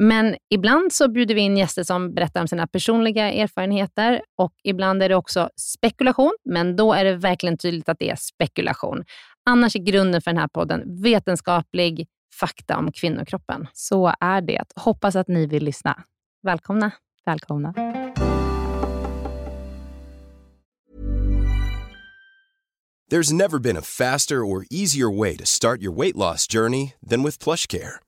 Men ibland så bjuder vi in gäster som berättar om sina personliga erfarenheter och ibland är det också spekulation, men då är det verkligen tydligt att det är spekulation. Annars är grunden för den här podden vetenskaplig fakta om kvinnokroppen. Så är det. Hoppas att ni vill lyssna. Välkomna. Välkomna. There's never been a faster or easier way to start your weight loss journey than with PlushCare.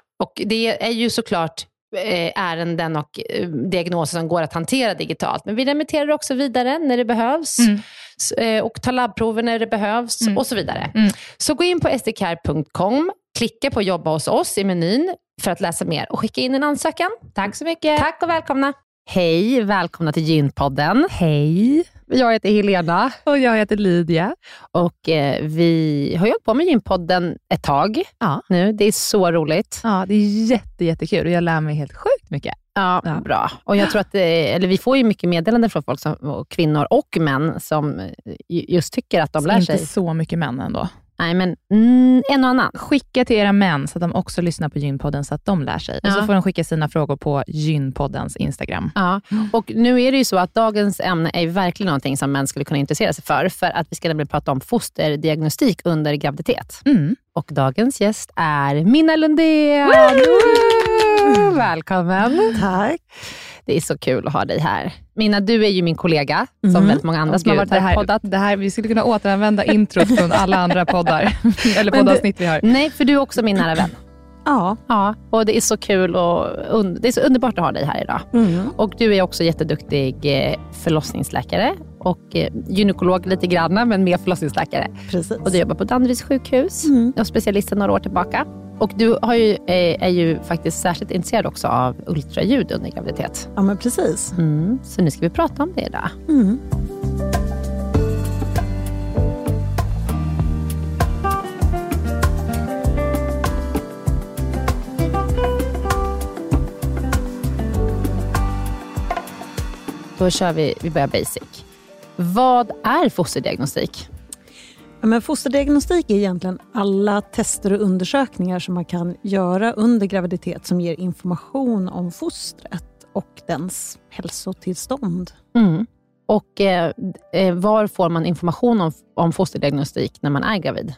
Och det är ju såklart Eh, ärenden och eh, diagnoser som går att hantera digitalt. Men vi remitterar också vidare när det behövs mm. Eh, och tar labbprover när det behövs mm. och så vidare. Mm. Så gå in på sdcare.com, klicka på jobba hos oss i menyn för att läsa mer och skicka in en ansökan. Tack så mycket. Tack och välkomna. Hej, välkomna till Gynpodden. Hej. Jag heter Helena. Och jag heter Lydia. Och eh, vi har hållit på med Gynpodden ett tag ja. nu. Det är så roligt. Ja, det är jätte, jättekul och jag lär mig helt sjukt mycket. Ja, ja. bra. Och jag tror att, eller vi får ju mycket meddelanden från folk, som, kvinnor och män, som just tycker att de lär sig. Inte så mycket män ändå. Nej, men mm, en och annan. Skicka till era män så att de också lyssnar på Gynpodden så att de lär sig. Ja. Och så får de skicka sina frågor på Gynpoddens Instagram. Ja, och nu är det ju så att dagens ämne är verkligen någonting som män skulle kunna intressera sig för, för att vi ska nämligen prata om fosterdiagnostik under graviditet. Mm. Och dagens gäst är Minna Lundén. Välkommen. Tack. Det är så kul att ha dig här. Minna, du är ju min kollega, som mm. väldigt många andra som har varit här och poddat. Det här, vi skulle kunna återanvända introt från alla andra poddar, eller poddavsnitt vi har. Nej, för du är också min nära vän. Ja. ja. Och det är så kul och det är så underbart att ha dig här idag. Mm. Och du är också jätteduktig eh, förlossningsläkare och eh, gynekolog lite grann, men mer förlossningsläkare. Precis. Och du jobbar på Danderyds sjukhus mm. och specialist några år tillbaka. Och du har ju, är, är ju faktiskt särskilt intresserad också av ultraljud under graviditet. Ja, men precis. Mm. Så nu ska vi prata om det idag. Då kör vi, vi börjar basic. Vad är fosterdiagnostik? Ja, men fosterdiagnostik är egentligen alla tester och undersökningar som man kan göra under graviditet som ger information om fostret och dens hälsotillstånd. Mm. Och eh, eh, Var får man information om, om fosterdiagnostik när man är gravid?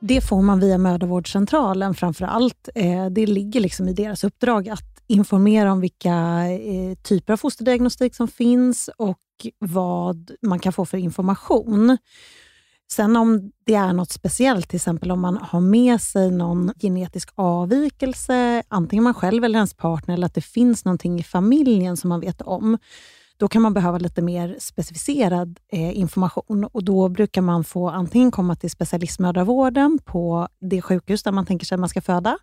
Det får man via mödravårdscentralen framför allt. Eh, det ligger liksom i deras uppdrag att informera om vilka eh, typer av fosterdiagnostik som finns och vad man kan få för information. Sen om det är något speciellt, till exempel om man har med sig någon genetisk avvikelse, antingen man själv eller ens partner, eller att det finns någonting i familjen som man vet om, då kan man behöva lite mer specificerad eh, information och då brukar man få antingen komma till specialistmödravården på det sjukhus där man tänker sig att man ska föda,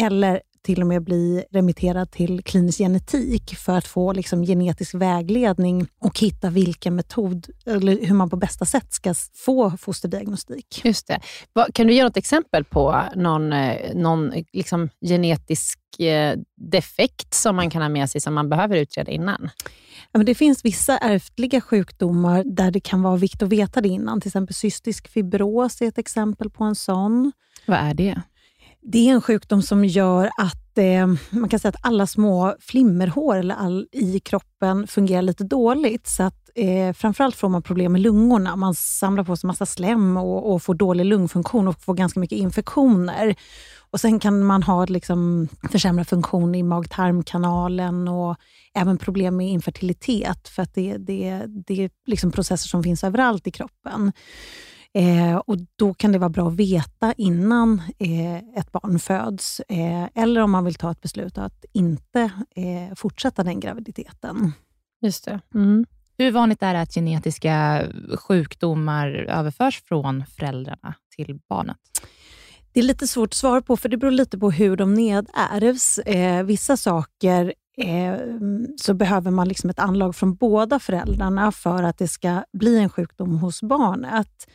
eller till och med bli remitterad till klinisk genetik för att få liksom, genetisk vägledning och hitta vilken metod, eller hur man på bästa sätt ska få fosterdiagnostik. Just det. Kan du ge något exempel på någon, eh, någon liksom genetisk eh, defekt som man kan ha med sig som man behöver utreda innan? Ja, men det finns vissa ärftliga sjukdomar där det kan vara viktigt att veta det innan. Till exempel cystisk fibros är ett exempel på en sån. Vad är det? Det är en sjukdom som gör att eh, man kan säga att alla små flimmerhår eller all, i kroppen fungerar lite dåligt. Så att, eh, framförallt får man problem med lungorna. Man samlar på sig massa slem och, och får dålig lungfunktion och får ganska mycket infektioner. Och Sen kan man ha liksom, försämrad funktion i mag-tarmkanalen och även problem med infertilitet, för att det, det, det är liksom processer som finns överallt i kroppen. Eh, och Då kan det vara bra att veta innan eh, ett barn föds, eh, eller om man vill ta ett beslut att inte eh, fortsätta den graviditeten. Just det. Mm. Hur vanligt är det att genetiska sjukdomar överförs från föräldrarna till barnet? Det är lite svårt att svara på, för det beror lite på hur de nedärvs. Eh, vissa saker eh, så behöver man liksom ett anlag från båda föräldrarna för att det ska bli en sjukdom hos barnet.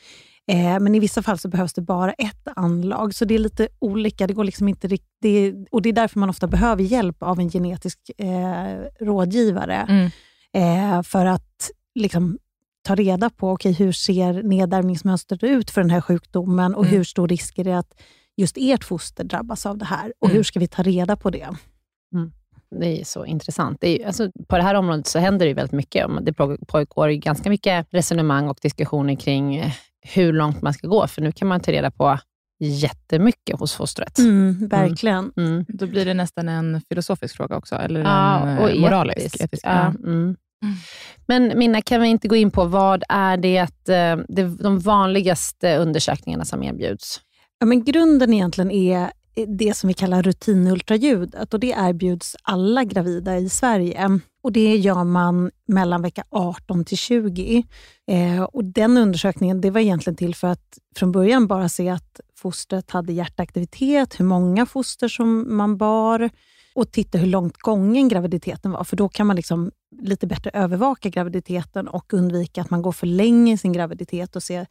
Eh, men i vissa fall så behövs det bara ett anlag, så det är lite olika. Det går liksom inte det, och Det är därför man ofta behöver hjälp av en genetisk eh, rådgivare. Mm. Eh, för att liksom, ta reda på okay, hur ser nedärvningsmönstret ut för den här sjukdomen och mm. hur stor risk är det att just ert foster drabbas av det här och mm. hur ska vi ta reda på det? Mm. Det är så intressant. Det är, alltså, på det här området så händer det väldigt mycket. Det pågår ganska mycket resonemang och diskussioner kring eh, hur långt man ska gå, för nu kan man ta reda på jättemycket hos fostret. Mm, verkligen. Mm. Mm. Då blir det nästan en filosofisk fråga också, eller ja, en och moralisk. Etisk. etisk. Ja. Mm. Men Minna, kan vi inte gå in på vad är det, eh, det de vanligaste undersökningarna som erbjuds? Ja, men grunden egentligen är det som vi kallar rutinultraljudet och det erbjuds alla gravida i Sverige. Och Det gör man mellan vecka 18 till 20. Eh, och Den undersökningen det var egentligen till för att från början bara se att fostret hade hjärtaktivitet, hur många foster som man bar och titta hur långt gången graviditeten var, för då kan man liksom lite bättre övervaka graviditeten och undvika att man går för länge i sin graviditet och se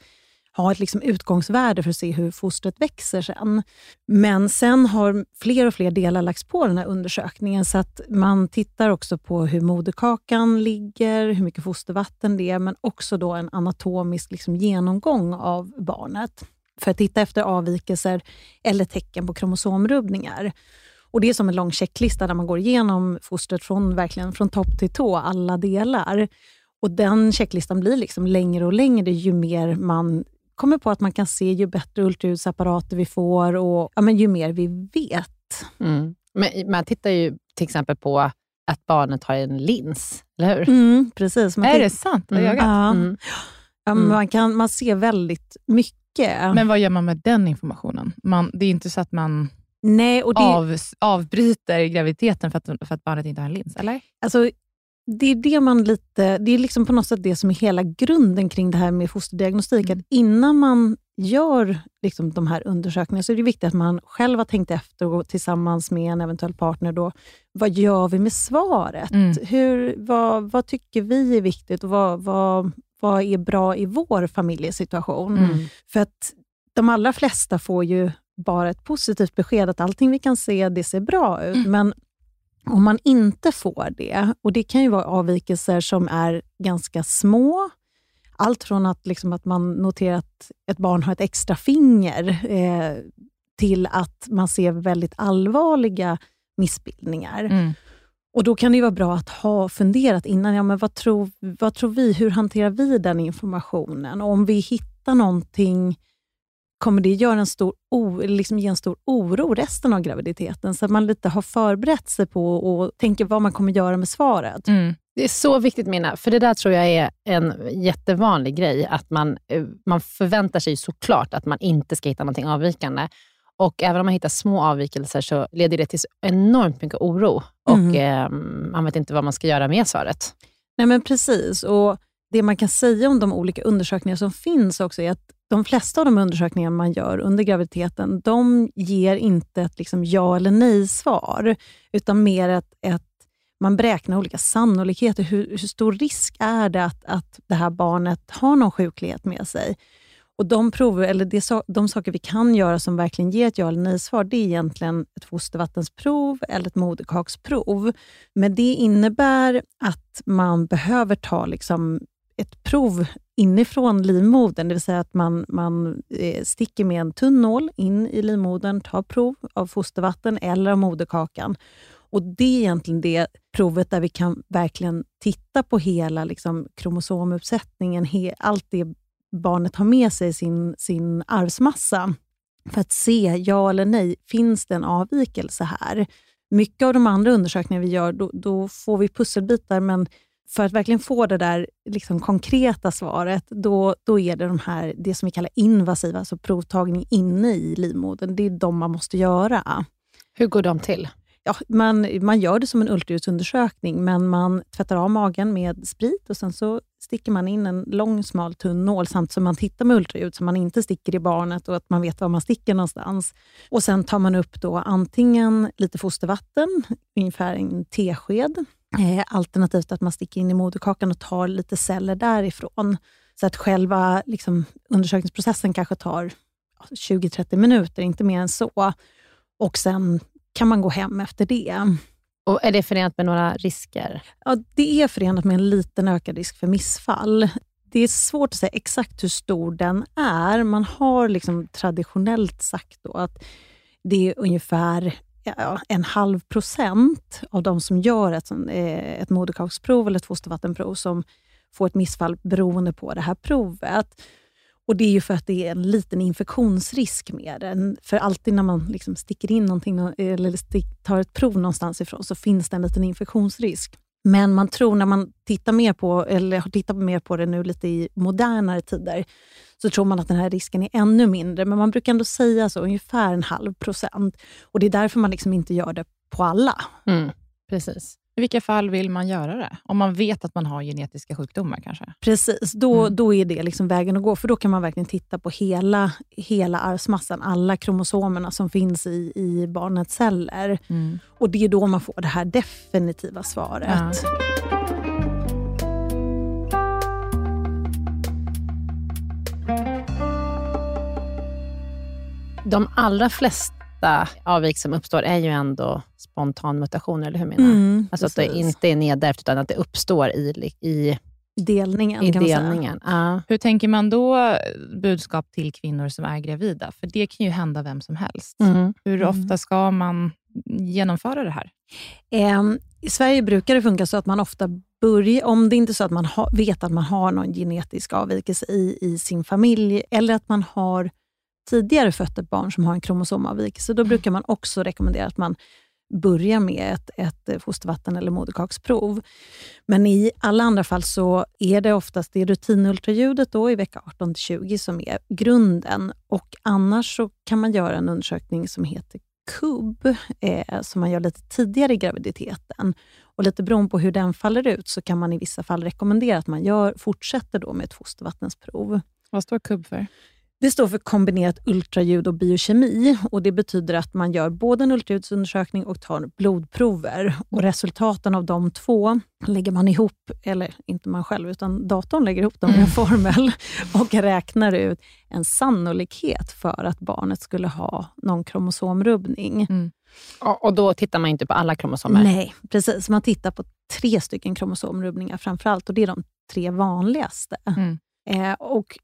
ha ett liksom utgångsvärde för att se hur fostret växer sen. Men sen har fler och fler delar lagts på den här undersökningen, så att man tittar också på hur moderkakan ligger, hur mycket fostervatten det är, men också då en anatomisk liksom genomgång av barnet för att titta efter avvikelser eller tecken på kromosomrubbningar. Och Det är som en lång checklista där man går igenom fostret från, verkligen från topp till tå, alla delar. Och Den checklistan blir liksom längre och längre ju mer man kommer på att man kan se, ju bättre ultraljudsapparater vi får och ja, men ju mer vi vet. Mm. Men man tittar ju till exempel på att barnet har en lins, eller hur? Mm, precis. Man är det sant? Mm. Ja. Mm. Ja, mm. man, kan, man ser väldigt mycket. Men vad gör man med den informationen? Man, det är inte så att man Nej, och det... av, avbryter graviditeten för att, för att barnet inte har en lins, eller? Alltså, det är det man lite, det är liksom på något sätt det som är hela grunden kring det här med fosterdiagnostik. Mm. Att innan man gör liksom de här undersökningarna så är det viktigt att man själv har tänkt efter och tillsammans med en eventuell partner, då, vad gör vi med svaret? Mm. Hur, vad, vad tycker vi är viktigt och vad, vad, vad är bra i vår familjesituation? Mm. För att de allra flesta får ju bara ett positivt besked att allting vi kan se, det ser bra ut. Mm. Men om man inte får det, och det kan ju vara avvikelser som är ganska små, allt från att, liksom, att man noterar att ett barn har ett extra finger, eh, till att man ser väldigt allvarliga missbildningar. Mm. Och Då kan det vara bra att ha funderat innan. Ja, men vad, tror, vad tror vi? Hur hanterar vi den informationen? Och om vi hittar någonting, kommer det göra en stor, o, liksom ge en stor oro resten av graviditeten? Så att man lite har förberett sig på och tänker vad man kommer göra med svaret. Mm. Det är så viktigt Minna, för det där tror jag är en jättevanlig grej. Att man, eh, man förväntar sig såklart att man inte ska hitta någonting avvikande. Och även om man hittar små avvikelser så leder det till enormt mycket oro och mm. eh, man vet inte vad man ska göra med svaret. Nej men Precis. Och Det man kan säga om de olika undersökningar som finns också är att de flesta av de undersökningar man gör under graviditeten, de ger inte ett liksom ja eller nej-svar, utan mer ett, ett man beräknar olika sannolikheter. Hur, hur, stor risk är det att, att det här barnet har någon sjuklighet med sig? Och de, prover, eller det, de saker vi kan göra som verkligen ger ett ja eller nej-svar, det är egentligen ett fostervattensprov eller ett moderkaksprov. Men det innebär att man behöver ta liksom ett prov inifrån livmodern, det vill säga att man, man eh, sticker med en tunn nål in i livmodern, tar prov av fostervatten eller av moderkakan. Och Det är egentligen det provet där vi kan verkligen titta på hela liksom, kromosomuppsättningen, he, allt det barnet har med sig sin, sin arvsmassa för att se, ja eller nej, finns det en avvikelse här? Mycket av de andra undersökningar vi gör, då, då får vi pusselbitar, men för att verkligen få det där liksom konkreta svaret, då, då är det de här, det som vi kallar invasiva, alltså provtagning inne i livmodern. Det är de man måste göra. Hur går de till? ja, man, man gör det som en ultraljudsundersökning, men man tvättar av magen med sprit och sen så sticker man in en lång, smal, tunn nål samt som man tittar med ultraljud, så man inte sticker i barnet och att man vet var man sticker någonstans. Och Sen tar man upp då antingen lite fostervatten, ungefär en tesked, eh, alternativt att man sticker in i moderkakan och tar lite celler därifrån. Så att själva liksom, undersökningsprocessen kanske tar 20-30 minuter, inte mer än så. Och Sen kan man gå hem efter det. Och Är det förenat med några risker? Ja, det är förenat med en liten ökad risk för missfall. Det är svårt att säga exakt hur stor den är. Man har liksom traditionellt sagt att det är ungefär ja, en halv procent av de som gör ett, eh, ett moderkaksprov eller ett fostervattenprov som får ett missfall beroende på det här provet. Och Det är ju för att det är en liten infektionsrisk med den. För alltid när man liksom sticker in någonting eller tar ett prov någonstans ifrån så finns det en liten infektionsrisk. Men man tror när man tittar mer på, eller har tittat mer på det nu lite i modernare tider, så tror man att den här risken är ännu mindre. Men man brukar ändå säga så, ungefär en halv procent. Och Det är därför man liksom inte gör det på alla. Mm, precis. I vilka fall vill man göra det? Om man vet att man har genetiska sjukdomar kanske? Precis, då, mm. då är det liksom vägen att gå. För då kan man verkligen titta på hela, hela arvsmassan, alla kromosomerna som finns i, i barnets celler. Mm. Och Det är då man får det här definitiva svaret. Ja. De allra flesta flesta avvik som uppstår är ju ändå spontanmutationer, eller hur menar mm, Alltså precis. att det inte är nedärvt, utan att det uppstår i, i delningen. I delningen. Ja. Hur tänker man då budskap till kvinnor som är gravida? För det kan ju hända vem som helst. Mm. Hur mm. ofta ska man genomföra det här? Um, I Sverige brukar det funka så att man ofta börjar, om det inte är så att man ha, vet att man har någon genetisk avvikelse i, i sin familj, eller att man har tidigare fött ett barn som har en kromosomavvikelse, då brukar man också rekommendera att man börjar med ett, ett eh, fostervatten eller moderkaksprov. Men i alla andra fall så är det oftast det rutinultraljudet då i vecka 18-20 som är grunden. Och Annars så kan man göra en undersökning som heter KUB, eh, som man gör lite tidigare i graviditeten. Och Lite beroende på hur den faller ut så kan man i vissa fall rekommendera att man gör, fortsätter då med ett fostervattensprov. Vad står KUB för? Det står för kombinerat ultraljud och biokemi och det betyder att man gör både en ultraljudsundersökning och tar blodprover. Och Resultaten av de två lägger man ihop, eller inte man själv, utan datorn lägger ihop dem i en mm. formel och räknar ut en sannolikhet för att barnet skulle ha någon kromosomrubbning. Mm. Och Då tittar man inte på alla kromosomer? Nej, precis. Man tittar på tre stycken kromosomrubbningar framför allt och det är de tre vanligaste. Mm. Eh, och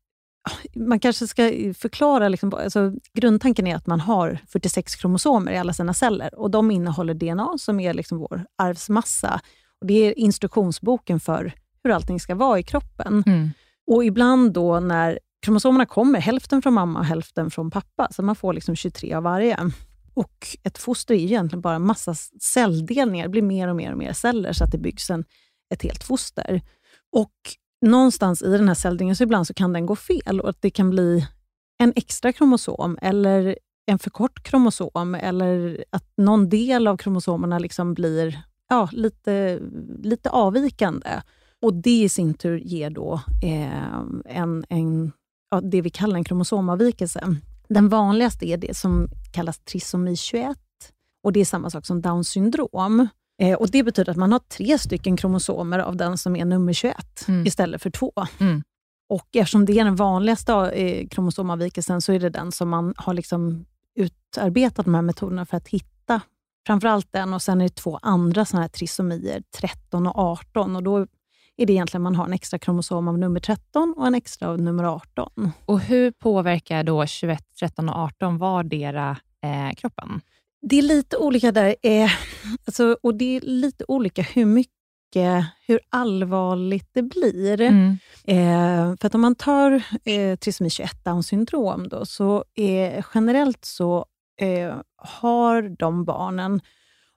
man kanske ska förklara, liksom, alltså, grundtanken är att man har 46 kromosomer i alla sina celler och de innehåller DNA som är liksom vår arvsmassa. Och det är instruktionsboken för hur allting ska vara i kroppen. Mm. Och ibland då när kromosomerna kommer, hälften från mamma och hälften från pappa, så man får liksom 23 av varje. Och ett foster är egentligen bara en massa celldelningar. Det blir mer och mer och mer celler så att det byggs en, ett helt foster. Och någonstans i den här celldelningen så ibland så kan den gå fel och att det kan bli en extra kromosom eller en för kort kromosom eller att någon del av kromosomerna liksom blir ja, lite, lite avvikande. Och Det i sin tur ger då eh, en, en, ja, det vi kallar en kromosomavvikelse. Den vanligaste är det som kallas trisomi 21 och det är samma sak som Downs syndrom. Eh, och Det betyder att man har tre stycken kromosomer av den som är nummer 21 Mm. istället för två. Mm. Och Eftersom det är den vanligaste eh, kromosomavvikelsen så är det den som man har liksom utarbetat de här metoderna för att hitta. Framförallt den och sen är det två andra såna här trisomier, 13 och 18. Och Då är det egentligen man har en extra kromosom av nummer 13 och en extra av nummer 18. Och hur påverkar då 21, 13 och 18 vardera eh, kroppen? Det är lite olika där. Eh, alltså, och det är lite olika hur mycket, hur allvarligt det blir. Mm. Eh, för att om man tar eh, trisomi 21, Downs syndrom, då, så är, generellt så eh, har de barnen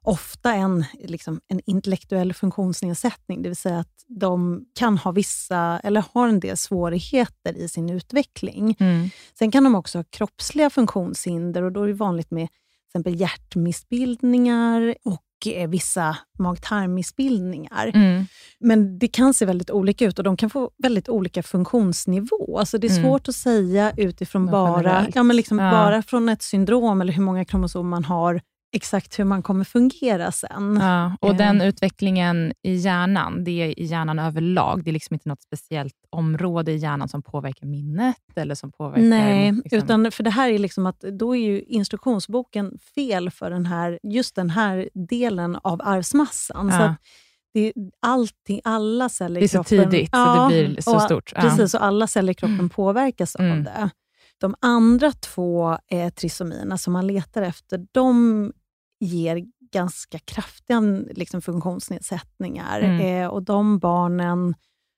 ofta en, liksom, en intellektuell funktionsnedsättning, det vill säga att de kan ha vissa, eller har en del svårigheter i sin utveckling. Mm. Sen kan de också ha kroppsliga funktionshinder och då är det vanligt med exempel hjärtmissbildningar och eh, vissa mag-tarmmissbildningar. Mm. Men det kan se väldigt olika ut och de kan få väldigt olika funktionsnivå. Alltså det är Mm. svårt att säga utifrån bara, ja, men liksom Ja. bara från ett syndrom eller hur många kromosomer man har, exakt hur man kommer fungera sen. Ja, och Eh. den utvecklingen i hjärnan, det är i hjärnan överlag. Det är liksom inte något speciellt område i hjärnan som påverkar minnet eller som påverkar... Nej, liksom- utan för det här är liksom att då är ju instruktionsboken fel för den här, just den här delen av arvsmassan. Så Ja. att det är allting, alla celler Det är i så kroppen... tidigt, så det blir så och- stort. Ja. Precis, och alla celler i kroppen påverkas av Mm. det. De andra två eh, trisomierna som man letar efter, de ger ganska kraftiga liksom, funktionsnedsättningar. Mm. Eh, och de barnen,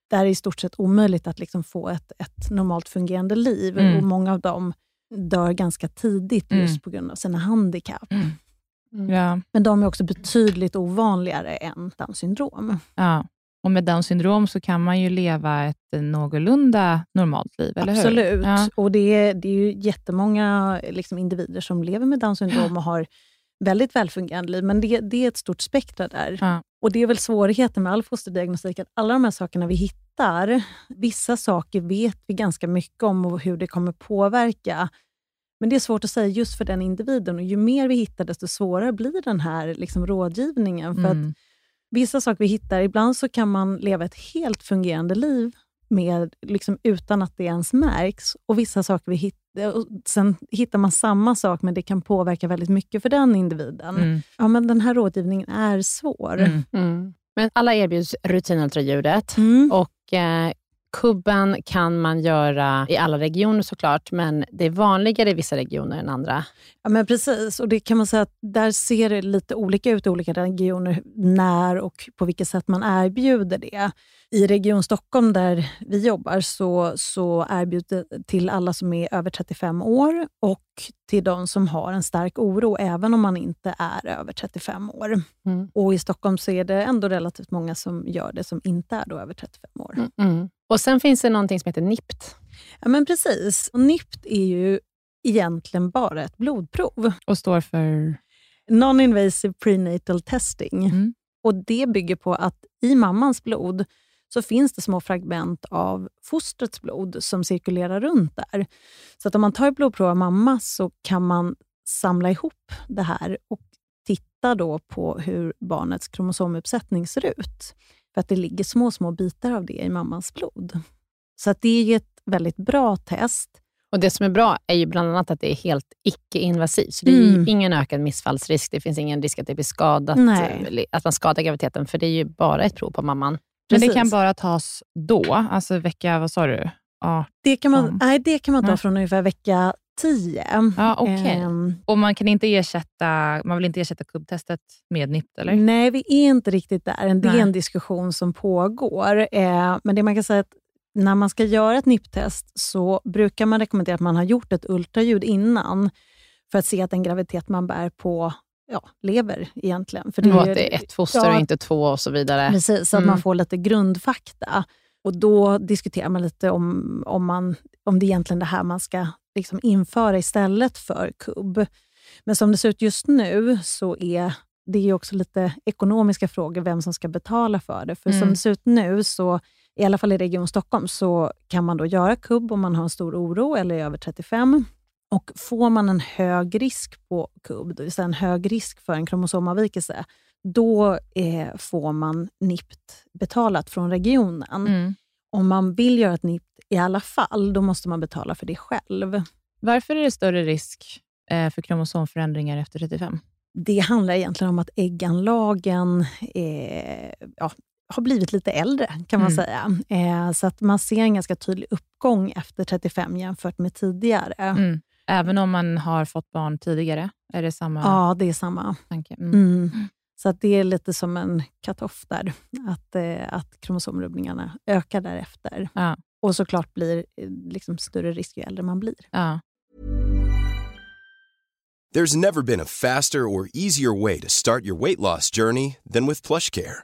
där är det i stort sett omöjligt att liksom, få ett, ett normalt fungerande liv. Mm. Och Många av dem dör ganska tidigt Mm. just på grund av sina handikapp. Mm. Mm. Ja, Men de är också betydligt ovanligare än Downs syndrom. ja. Och med Downs syndrom så kan man ju leva ett någorlunda normalt liv, eller hur? Absolut. Ja. Och det är, det är ju jättemånga liksom, individer som lever med Downs syndrom och har väldigt välfungerande liv, men det, det är ett stort spektra där. Ja. Och Det är väl svårigheten med all fosterdiagnostik, att alla de här sakerna vi hittar, vissa saker vet vi ganska mycket om och hur det kommer påverka. Men det är svårt att säga just för den individen och ju mer vi hittar, desto svårare blir den här liksom, rådgivningen. För att Mm. vissa saker vi hittar, ibland så kan man leva ett helt fungerande liv med, liksom, utan att det ens märks. Och vissa saker vi hittar, sen hittar man samma sak, men det kan påverka väldigt mycket för den individen. Mm. Ja, men den här rådgivningen är svår. Mm. Mm. Men alla erbjuds rutinultraljudet Mm. och eh, kubben kan man göra i alla regioner såklart, men det är vanligare i vissa regioner än andra. Ja, men precis. Och det kan man säga att där ser det lite olika ut i olika regioner, när och på vilket sätt man erbjuder det. I Region Stockholm, där vi jobbar, så, så erbjuds det till alla som är över 35 år och till de som har en stark oro, även om man inte är över 35 år. Mm. Och I Stockholm så är det ändå relativt många som gör det, som inte är då över 35 år. Mm. Och Sen finns det någonting som heter NIPT. Ja, men precis. Och NIPT är ju egentligen bara ett blodprov. Och står för... Non-invasive prenatal testing. Mm. Och Det bygger på att i mammans blod så finns det små fragment av fostrets blod som cirkulerar runt där. Så att om man tar ett blodprov av mamma så kan man samla ihop det här och titta då på hur barnets kromosomuppsättning ser ut. För att det ligger små, små bitar av det i mammans blod. Så att det är ett väldigt bra test. Och Det som är bra är ju bland annat att det är helt icke-invasivt. Så det är Mm. ingen ökad missfallsrisk. Det finns ingen risk att det blir skadat, Nej. eller att man skadar graviditeten, för det är ju bara ett prov på mamman. Men det kan bara tas då, alltså vecka, vad sa du? 18. Det kan man, nej, det kan man ta från ungefär vecka 10. Ja, okej. Ehm, Och man kan inte ersätta, man vill inte ersätta kubbtestet med NIPT, eller? Nej, vi är inte riktigt där. Det är Nej. en diskussion som pågår. Eh, men det man kan säga är att när man ska göra ett NIPT-test så brukar man rekommendera att man har gjort ett ultraljud innan för att se att den graviditet man bär på ja, lever egentligen. För Och ju- att det är ett foster Ja, och inte två och så vidare. Precis, så att Mm. man får lite grundfakta. Och Då diskuterar man lite om, om, man, om det är egentligen det här man ska liksom införa istället för kubb. Men som det ser ut just nu så är det är också lite ekonomiska frågor, vem som ska betala för det. För som Mm. det ser ut nu, så i alla fall i Region Stockholm, så kan man då göra kubb om man har en stor oro eller är över 35. Och får man en hög risk på kubb, det vill säga en hög risk för en kromosomavvikelse, då eh, får man NIPT betalat från regionen. Mm. Om man vill göra ett NIPT i alla fall, då måste man betala för det själv. Varför är det större risk eh, för kromosomförändringar efter 35? Det handlar egentligen om att ägganlagen eh, ja, har blivit lite äldre, kan man Mm. säga. Eh, så att man ser en ganska tydlig uppgång efter 35 jämfört med tidigare. Mm. Även om man har fått barn tidigare? Är det samma Ja, det är samma. tanke? Mm. Mm. Så att det är lite som en cut-off där, att, eh, att kromosomrubbningarna ökar därefter. Ja. Och såklart blir eh, liksom större risk ju äldre man blir. Ja. There's never been a faster or easier way to start your weight loss journey than with PlushCare.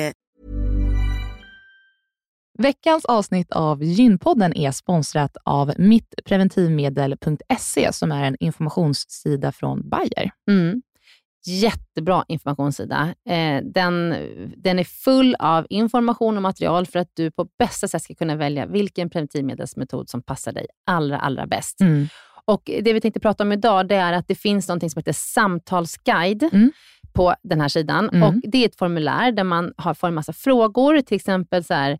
Veckans avsnitt av Gynpodden är sponsrat av mittpreventivmedel.se som är en informationssida från Bayer. Mm. Jättebra informationssida. Eh, den, den är full av information och material för att du på bästa sätt ska kunna välja vilken preventivmedelsmetod som passar dig allra, allra bäst. Och Det vi tänkte prata om idag det är att det finns något som heter samtalsguide Mm. på den här sidan. Mm. Och Det är ett formulär där man har, får en massa frågor, till exempel så här,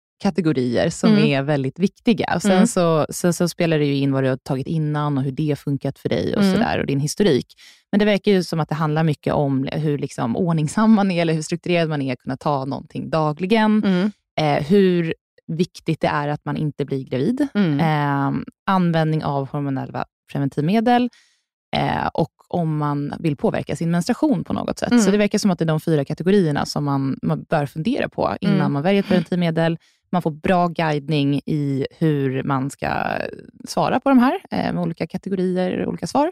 kategorier som Mm. är väldigt viktiga. Sen, Mm. så, sen så spelar det ju in vad du har tagit innan och hur det har funkat för dig och, Mm. sådär, och din historik. Men det verkar ju som att det handlar mycket om hur liksom ordningsam man är, eller hur strukturerad man är, att kunna ta någonting dagligen. Mm. Eh, hur viktigt det är att man inte blir gravid. Mm. Eh, användning av hormonella preventivmedel eh, och om man vill påverka sin menstruation på något sätt. Mm. Så det verkar som att det är de fyra kategorierna som man, man bör fundera på innan Mm. man väljer ett preventivmedel. Man får bra guidning i hur man ska svara på de här eh, med olika kategorier och olika svar.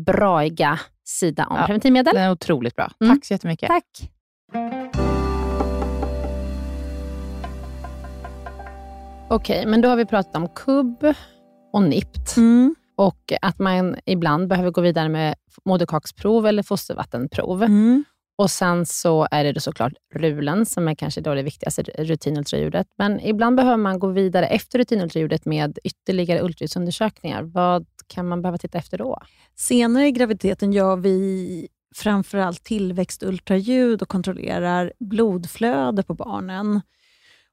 braiga sida om Ja. preventivmedel. Den är otroligt bra. Mm. Tack så jättemycket. Tack. Okej, men då har vi pratat om kubb och NIPT. Mm. och att man ibland behöver gå vidare med moderkaksprov eller fostervattenprov. Mm. Och sen så är det då såklart rulen som är kanske då det viktigaste rutinultraljudet. Men ibland behöver man gå vidare efter rutinultraljudet med ytterligare ultraljudsundersökningar. Vad kan man behöva titta efter då? Senare i graviditeten gör vi framförallt tillväxtultraljud och kontrollerar blodflöde på barnen.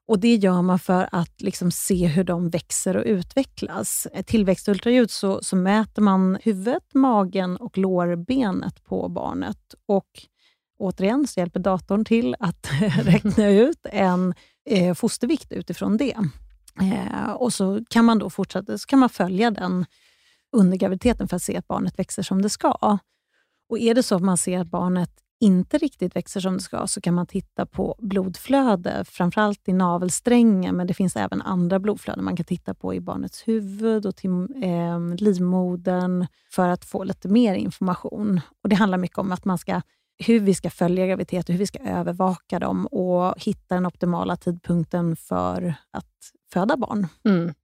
Och Det gör man för att liksom se hur de växer och utvecklas. Tillväxtultraljud så, så mäter man huvudet, magen och lårbenet på barnet. Och återigen så hjälper datorn till att räkna ut en eh, fostervikt utifrån det. Eh, och så kan man då fortsätta så kan man följa den under graviditeten för att se att barnet växer som det ska. Och Är det så att man ser att barnet inte riktigt växer som det ska, så kan man titta på blodflöde, framförallt i navelsträngen, men det finns även andra blodflöden man kan titta på i barnets huvud och till eh, livmodern för att få lite mer information. Och Det handlar mycket om att man ska hur vi ska följa graviditeter, hur vi ska övervaka dem och hitta den optimala tidpunkten för att föda barn. Mm.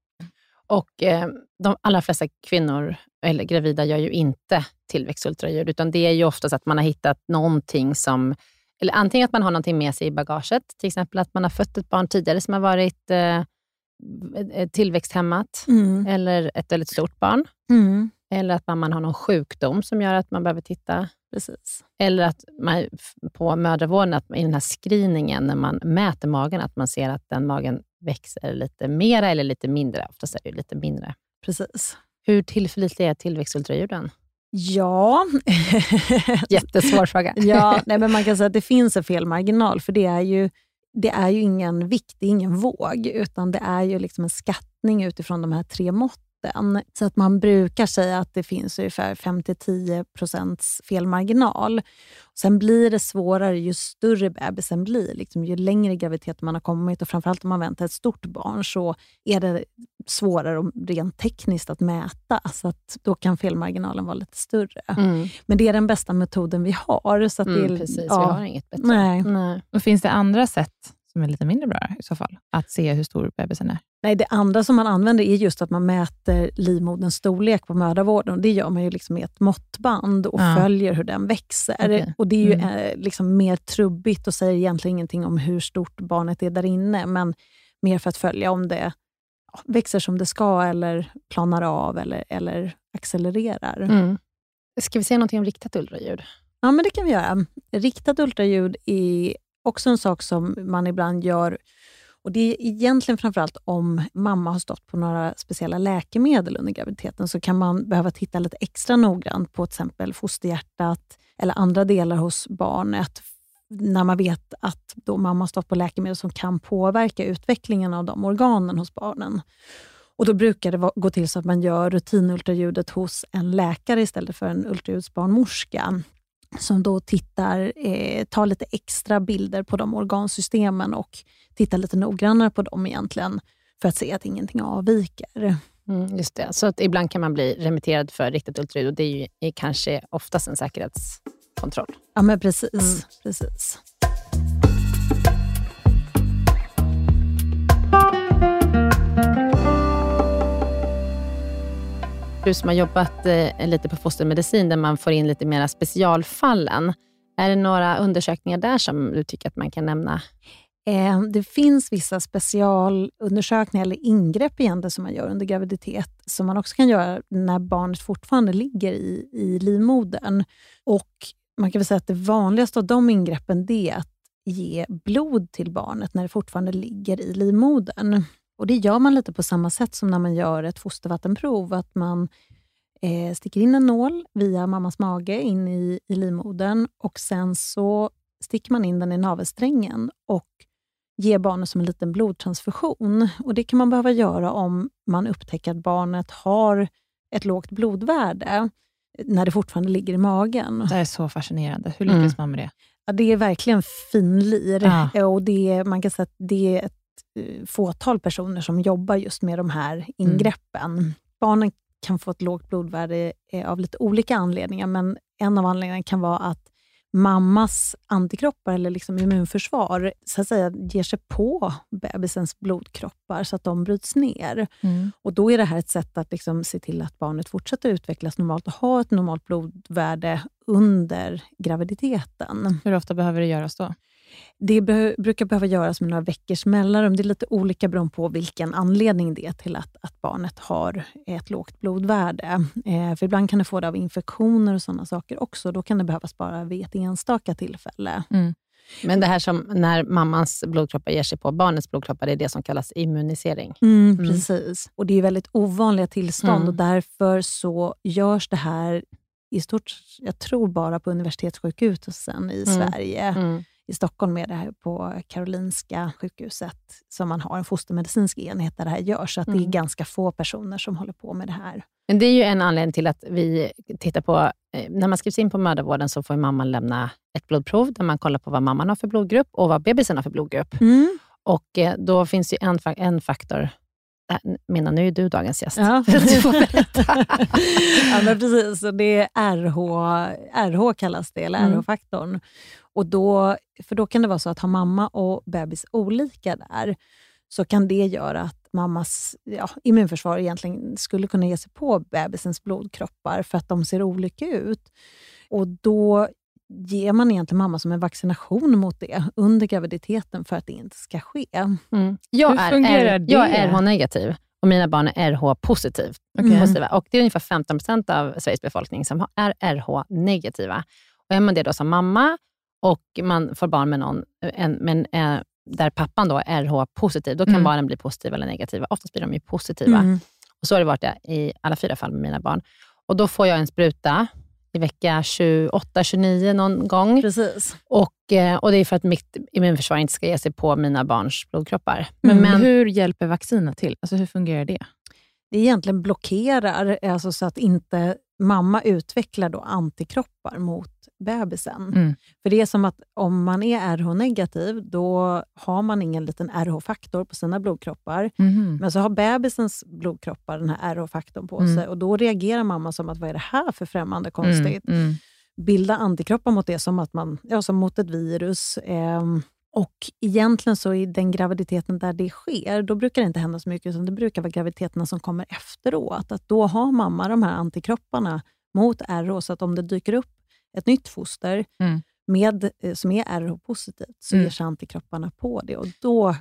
Och eh, De allra flesta kvinnor eller gravida gör ju inte tillväxtultraljud, utan det är ju oftast att man har hittat någonting som eller antingen att man har någonting med sig i bagaget, till exempel att man har fött ett barn tidigare som har varit eh, tillväxthämmat, mm. eller ett väldigt stort barn. Mm. Eller att man, man har någon sjukdom som gör att man behöver titta. Precis. Eller att man på mödravården, att i den här screeningen, när man mäter magen, att man ser att den magen växer lite mera eller lite mindre. Oftast är det lite mindre. Precis. Hur tillförlitliga är tillväxtultraljuden? Ja. Jättesvår fråga. ja, nej, men man kan säga att det finns en felmarginal, för det är ju, det är ju ingen vikt, det är ingen våg, utan det är ju liksom en skattning utifrån de här tre måtten den. Så att man brukar säga att det finns ungefär 5-10% felmarginal. Sen blir det svårare ju större bebisen blir. Liksom, ju längre graviditet man har kommit och framförallt om man väntar ett stort barn så är det svårare rent tekniskt att mäta. Så att då kan felmarginalen vara lite större. Mm. Men det är den bästa metoden vi har. Så att mm, det är, precis, ja, vi har inget bättre. Nej. Nej. Och finns det andra sätt som är lite mindre bra i så fall? Att se hur stor bebisen är? Nej, det andra som man använder är just att man mäter livmoderns storlek på mödravården. Det gör man ju liksom med ett måttband och ja. följer hur den växer. Okay. Och Det är ju mm. Eh, liksom mer trubbigt och säger egentligen ingenting om hur stort barnet är där inne, men mer för att följa om det växer som det ska eller planar av eller, eller accelererar. Mm. Ska vi säga någonting om riktat ultraljud? Ja, men det kan vi göra. Riktat ultraljud är också en sak som man ibland gör och Det är egentligen framförallt om mamma har stått på några speciella läkemedel under graviditeten, så kan man behöva titta lite extra noggrant på till exempel fosterhjärtat eller andra delar hos barnet, när man vet att då mamma har stått på läkemedel som kan påverka utvecklingen av de organen hos barnen. Och Då brukar det gå till så att man gör rutinultraljudet hos en läkare istället för en ultraljudsbarnmorska som då tittar, eh, tar lite extra bilder på de organsystemen och tittar lite noggrannare på dem egentligen, för att se att ingenting avviker. Mm, just det, så att ibland kan man bli remitterad för riktat ultraljud och det är ju kanske oftast en säkerhetskontroll. Ja, men precis. Mm. precis. Du som har jobbat eh, lite på fostermedicin, där man får in lite mera specialfallen. Är det några undersökningar där som du tycker att man kan nämna? Eh, det finns vissa specialundersökningar eller ingrepp egentligen som man gör under graviditet, som man också kan göra när barnet fortfarande ligger i, i livmodern. Och man kan väl säga att det vanligaste av de ingreppen är att ge blod till barnet när det fortfarande ligger i livmodern. Och Det gör man lite på samma sätt som när man gör ett fostervattenprov. Att man eh, sticker in en nål via mammas mage in i, i livmodern och sen så sticker man in den i navelsträngen och ger barnet som en liten blodtransfusion. Och Det kan man behöva göra om man upptäcker att barnet har ett lågt blodvärde när det fortfarande ligger i magen. Det är så fascinerande. Hur lyckas mm. man med det? Ja, det är verkligen finlir. Ja. Och det, man kan säga att det är ett Eh, fåtal personer som jobbar just med de här mm. ingreppen. Mm. Barnen kan få ett lågt blodvärde eh, av lite olika anledningar, men en av anledningarna kan vara att mammas antikroppar eller liksom immunförsvar så att säga, ger sig på bebisens blodkroppar så att de bryts ner. Mm. Och Då är det här ett sätt att liksom se till att barnet fortsätter utvecklas normalt och ha ett normalt blodvärde under graviditeten. Hur ofta behöver det göras då? Det be brukar behöva göras med några veckors mellanrum. Det är lite olika beroende på vilken anledning det är till att, att barnet har ett lågt blodvärde. Eh, för ibland kan det få det av infektioner och sådana saker också. Då kan det behövas bara vid ett enstaka tillfälle. Men det här som när mammans blodkroppar ger sig på barnets blodkroppar, det är det som kallas immunisering. Mm, Mm. Precis. Och Det är väldigt ovanliga tillstånd Mm. och därför så görs det här i stort jag tror bara på universitetssjukhusen i Mm. Sverige. Mm. I Stockholm är det här på Karolinska sjukhuset som man har en fostermedicinsk enhet där det här görs. Så att det är Mm. ganska få personer som håller på med det här. Men det är ju en anledning till att vi tittar på, eh, när man skrivs in på mödravården så får mamman lämna ett blodprov där man kollar på vad mamman har för blodgrupp och vad bebisen har för blodgrupp. Och eh, då finns ju en, en faktor. Äh, Minna, nu är du dagens gäst. Ja. Du får berätta. ja, men precis. Det är RH, RH kallas det, eller Mm. RH-faktorn. Och då, för då kan det vara så att har mamma och bebis olika där, så kan det göra att mammas ja, immunförsvar egentligen skulle kunna ge sig på bebisens blodkroppar för att de ser olika ut. Och då ger man egentligen mamma som en vaccination mot det under graviditeten för att det inte ska ske. Mm. Jag, Hur är, fungerar är, det? jag är RH-negativ och mina barn är RH-positiv. Okej. positiva. Och det är ungefär 15 procent av Sveriges befolkning som är RH-negativa. Och är man det då som mamma och man får barn med någon, en, men, eh, där pappan då är RH-positiv, då kan Mm. barnen bli positiva eller negativa. Oftast blir de ju positiva. Mm. Och så har det varit det i alla fyra fall med mina barn. Och Då får jag en spruta i vecka 28-29 någon gång. Precis. Och, eh, och Det är för att mitt immunförsvar inte ska ge sig på mina barns blodkroppar. Men, men, hur hjälper vaccinet till? Alltså hur fungerar det? det egentligen blockerar alltså så att inte mamma utvecklar då antikroppar mot bebisen. Mm. För det är som att om man är RH-negativ, då har man ingen liten RH-faktor på sina blodkroppar. Mhm. Men så har bebisens blodkroppar den här RH-faktorn på Mm. sig och då reagerar mamma som att vad är det här för främmande konstigt? Mm. Mm. bilda antikroppar mot det som, att man, ja, som mot ett virus. ehm, och egentligen så i den graviditeten där det sker, då brukar det inte hända så mycket, utan det brukar vara graviditeterna som kommer efteråt. Att då har mamma de här antikropparna mot RH, så att om det dyker upp ett nytt foster Mm. med, eh, som är RH-positivt, så Mm. ger sig antikropparna på det. Och Då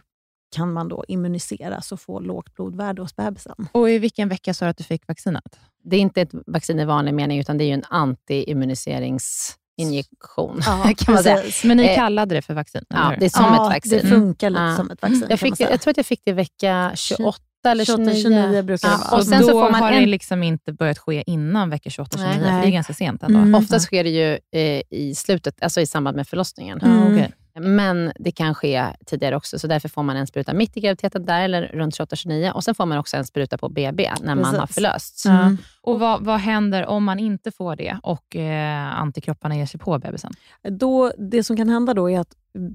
kan man då immuniseras och få lågt blodvärde hos bebisen. Och i vilken vecka sa du att du fick vaccinet? det är inte ett vaccin i vanlig mening, utan det är ju en kan man säga. precis. Men ni Eh, kallade det för vaccin, Ja, det är som ja, ett vaccin. Det funkar lite Ja. som ett vaccin. Jag, fick jag tror att jag fick det vecka 28 eller 28, 29. 29 brukar det Ja, vara. och Och sen då så får man har en, det liksom inte börjat ske innan vecka 28-29, Nej. för det är Nej. ganska sent ändå. Mm. Oftast sker det ju eh, i slutet, alltså i samband med förlossningen. Ja, Mm. okej. Men det kan ske tidigare också, så därför får man en spruta mitt i graviditeten där, eller runt 28-29. Och sen får man också en spruta på BB när man Precis. har förlösts. Mm. Och vad, vad händer om man inte får det och eh, antikropparna ger sig på bebisen? Då, det som kan hända då är att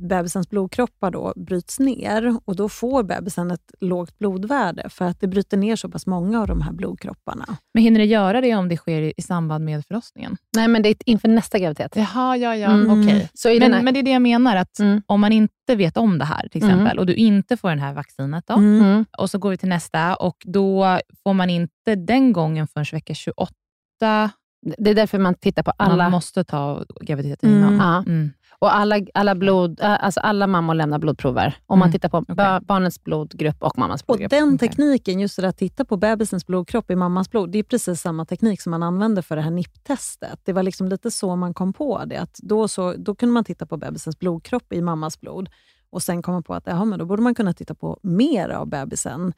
bebisens blodkroppar då bryts ner och då får bebisen ett lågt blodvärde för att det bryter ner så pass många av de här blodkropparna. Men hinner det göra det om det sker i, samband med förlossningen? Nej, men det är inför nästa graviditet. Jaha, ja, ja, Mm. okej. Så i den här, Men, men det är det jag menar, att Mm. om man inte vet om det här till Mm. exempel och du inte får det här vaccinet då, Mm. mm. och så går vi till nästa och då får man inte den gången förrän vecka 28. det är därför man tittar på alla. Man måste ta graviditeten Mm. innan. Ja. Mm. Och alla, alla, blod, äh, alltså alla mammor lämnar blodprover. Om man Mm, tittar på ba- barnets blodgrupp och mammans Och blodgrupp. den Okej. tekniken, just det där att titta på bebisens blodkropp i mammans blod, det är precis samma teknik som man använde för det här NIP-testet. Det var liksom lite så man kom på det. Att då, så, då kunde man titta på bebisens blodkropp i mammas blod och sen kom man på att jaha, men då borde man kunna titta på mer av bebisen.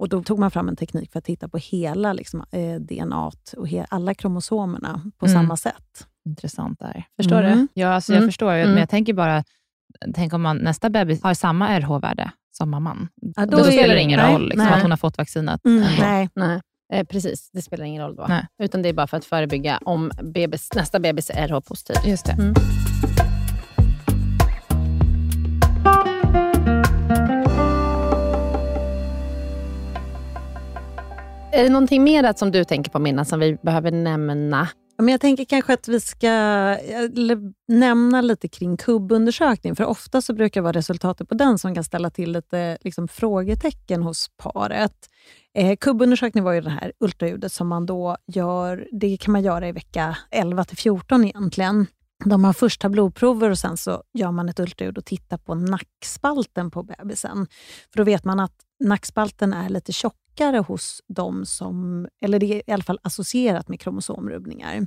Och Då tog man fram en teknik för att titta på hela liksom, eh, DNA och he- alla kromosomerna på Mm. samma sätt. Intressant där. Förstår Mm. du? Ja, alltså jag Mm. förstår, ju, Mm. men jag tänker bara, tänk om man, nästa bebis har samma RH-värde som mamman. Ja, Då, är spelar det ingen nej, roll liksom, nej. att hon har fått vaccinet. Mm, nej. Nej, eh, precis. Det spelar ingen roll då. Nej. Utan det är bara för att förebygga om bebis, nästa bebis är RH-positiv. Just det. Mm. Är det någonting mer som du tänker på, Minna, som vi behöver nämna? Men jag tänker kanske att vi ska nämna lite kring kubbundersökning, för ofta så brukar det vara resultatet på den som kan ställa till lite liksom, frågetecken hos paret. Eh, kubbundersökning var ju det här ultraljudet som man då gör, det kan man göra i vecka 11 till 14 egentligen. De har först blodprover och sen så gör man ett ultraljud och tittar på nackspalten på bebisen. För då vet man att nackspalten är lite tjockare hos dem som, eller det är i alla fall associerat med kromosomrubbningar.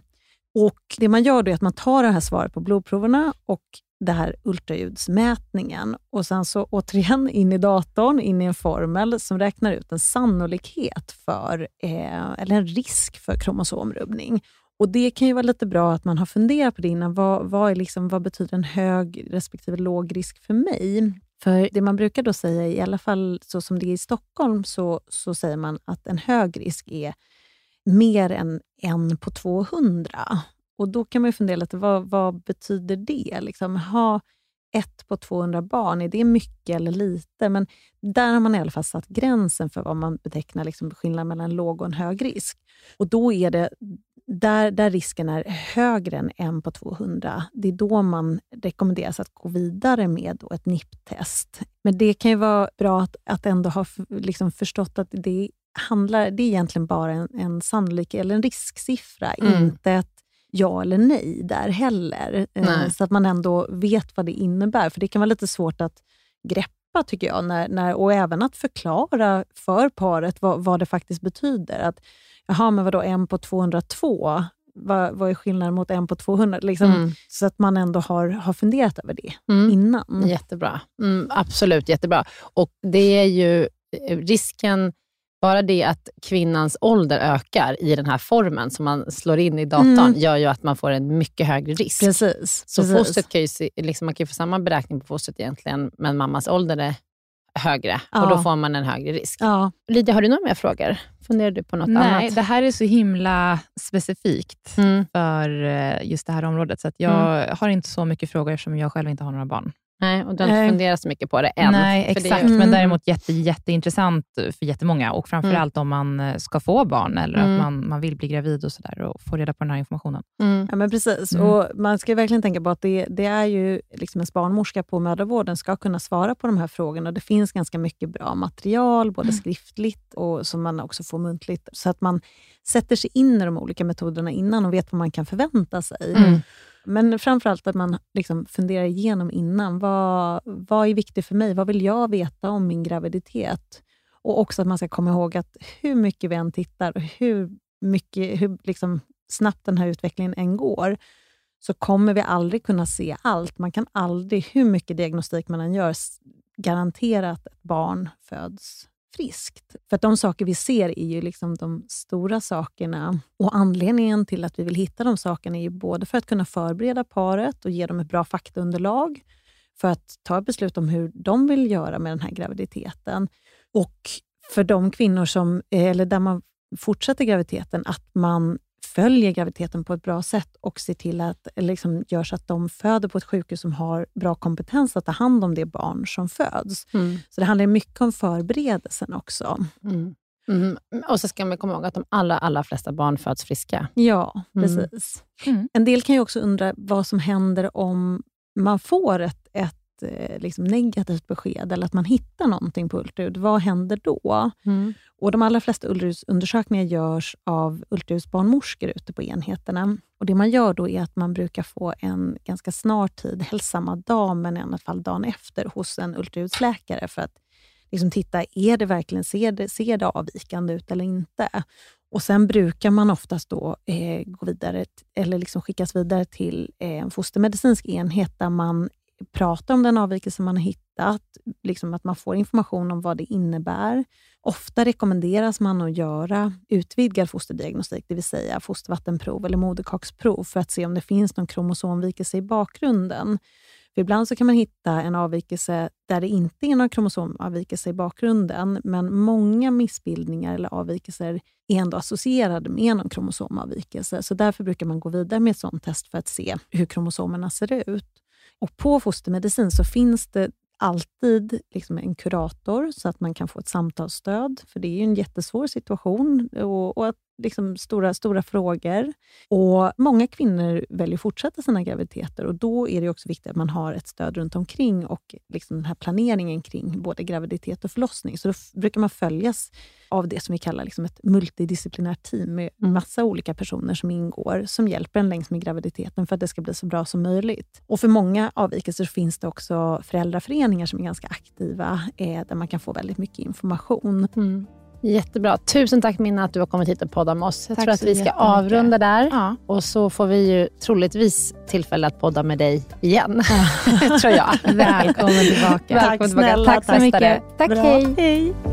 Och Det man gör då är att man tar det här svaret på blodproverna och det här ultraljudsmätningen och sen så återigen in i datorn, in i en formel som räknar ut en sannolikhet för, eh, eller en risk för kromosomrubbning. Och Det kan ju vara lite bra att man har funderat på det innan. Vad, vad, är liksom, vad betyder en hög respektive låg risk för mig? För det man brukar då säga, i alla fall så som det är i Stockholm, så, så säger man att en hög risk är mer än en på 200. Och Då kan man fundera lite, vad, vad betyder det? Liksom, ha ett på 200 barn, är det mycket eller lite? Men där har man i alla fall satt gränsen för vad man betecknar liksom skillnad mellan låg och en hög risk. Och då är det där, där risken är högre än 1 på 200, det är då man rekommenderas att gå vidare med ett NIPT-test. Men det kan ju vara bra att, att ändå ha liksom förstått att det handlar, det är egentligen bara en, en sannolik eller en risksiffra, mm. inte ett ja eller nej där heller. Eh, nej. Så att man ändå vet vad det innebär. För det kan vara lite svårt att greppa tycker jag, när, när, och även att förklara för paret vad, vad det faktiskt betyder. Att jaha, men vadå, en på 202? Vad, vad är skillnaden mot en på 200? Liksom, mm. Så att man ändå har, har funderat över det mm. innan. Jättebra. Mm, absolut, jättebra. Och det är ju eh, risken bara det att kvinnans ålder ökar i den här formen som man slår in i datorn mm. gör ju att man får en mycket högre risk. Precis. Så precis. fostret kan ju se, liksom man kan få samma beräkning på fostret egentligen, men mammas ålder är högre ja. och då får man en högre risk. Ja. Lydia, har du några mer frågor? Funderar du på något Nej, annat? Nej, det här är så himla specifikt mm. för eh, just det här området, så jag mm. har inte så mycket frågor som jag själv inte har några barn. Nej, och du har inte funderat så mycket på det än. Nej, exakt. Mm. Men däremot jätte, jätteintressant för jättemånga och framförallt mm. om man eh, ska få barn eller mm. att man, man vill bli gravid och sådär och få reda på den här informationen. Mm. Ja, men precis. Mm. Och Man ska verkligen tänka på att det, det är ju liksom en barnmorska på mödravården ska kunna svara på de här frågorna. Det finns ganska mycket bra material, både mm. skriftligt och som man också får muntligt, så att man sätter sig in i de olika metoderna innan och vet vad man kan förvänta sig. Men framförallt att man liksom funderar igenom innan. Vad, vad är viktigt för mig? Vad vill jag veta om min graviditet? Och också att man ska komma ihåg att hur mycket vi än tittar och hur, mycket, hur liksom snabbt den här utvecklingen än går, så kommer vi aldrig kunna se allt. Man kan aldrig, hur mycket diagnostik man än gör, garantera att ett barn föds friskt. För att de saker vi ser är ju liksom de stora sakerna. Och Anledningen till att vi vill hitta de sakerna är ju både för att kunna förbereda paret och ge dem ett bra faktaunderlag, för att ta ett beslut om hur de vill göra med den här graviditeten. Och för de kvinnor som, eh, eller där man fortsätter graviditeten, att man följer graviditeten på ett bra sätt och ser till att liksom, gör så att de föder på ett sjukhus som har bra kompetens att ta hand om det barn som föds. Mm. Så det handlar mycket om förberedelsen också. Mm. Mm. Och så ska man komma ihåg att de allra, allra flesta barn föds friska. Ja, mm. precis. Mm. En del kan ju också undra vad som händer om man får ett, ett Eh, liksom negativt besked eller att man hittar någonting på ultraljud, vad händer då? Mm. Och De allra flesta ultraljudsundersökningar görs av ultraljudsbarnmorskor ute på enheterna. Och Det man gör då är att man brukar få en ganska snar tid, helst samma dag, men i alla fall dagen efter, hos en ultraljudsläkare för att liksom titta, är det verkligen, ser det, ser det avvikande ut eller inte? Och Sen brukar man oftast då eh, gå vidare, eller liksom skickas vidare till eh, en fostermedicinsk enhet där man prata om den avvikelse man har hittat, liksom att man får information om vad det innebär. Ofta rekommenderas man att göra utvidgad fosterdiagnostik, det vill säga fostervattenprov eller moderkaksprov, för att se om det finns någon kromosomvikelse i bakgrunden. För ibland så kan man hitta en avvikelse där det inte är någon kromosomavvikelse i bakgrunden, men många missbildningar eller avvikelser är ändå associerade med någon kromosomavvikelse. Så därför brukar man gå vidare med ett sådant test för att se hur kromosomerna ser ut. Och På fostermedicin så finns det alltid liksom en kurator så att man kan få ett samtalsstöd, för det är ju en jättesvår situation. Och, och att liksom stora, stora frågor. Och Många kvinnor väljer att fortsätta sina graviditeter och då är det också viktigt att man har ett stöd runt omkring och liksom den här planeringen kring både graviditet och förlossning. Så då brukar man följas av det som vi kallar liksom ett multidisciplinärt team med Mm. massa olika personer som ingår, som hjälper en längs med graviditeten för att det ska bli så bra som möjligt. Och För många avvikelser finns det också föräldraföreningar som är ganska aktiva, eh, där man kan få väldigt mycket information. Mm. Jättebra. Tusen tack Minna att du har kommit hit och poddat med oss. Jag Tack tror att vi ska avrunda där. Ja. Och så får vi ju troligtvis tillfälle att podda med dig igen. tror jag. Välkommen tillbaka. Tack Välkommen tillbaka. snälla, Tack så tack. mycket. Tack, Bra. hej. hej.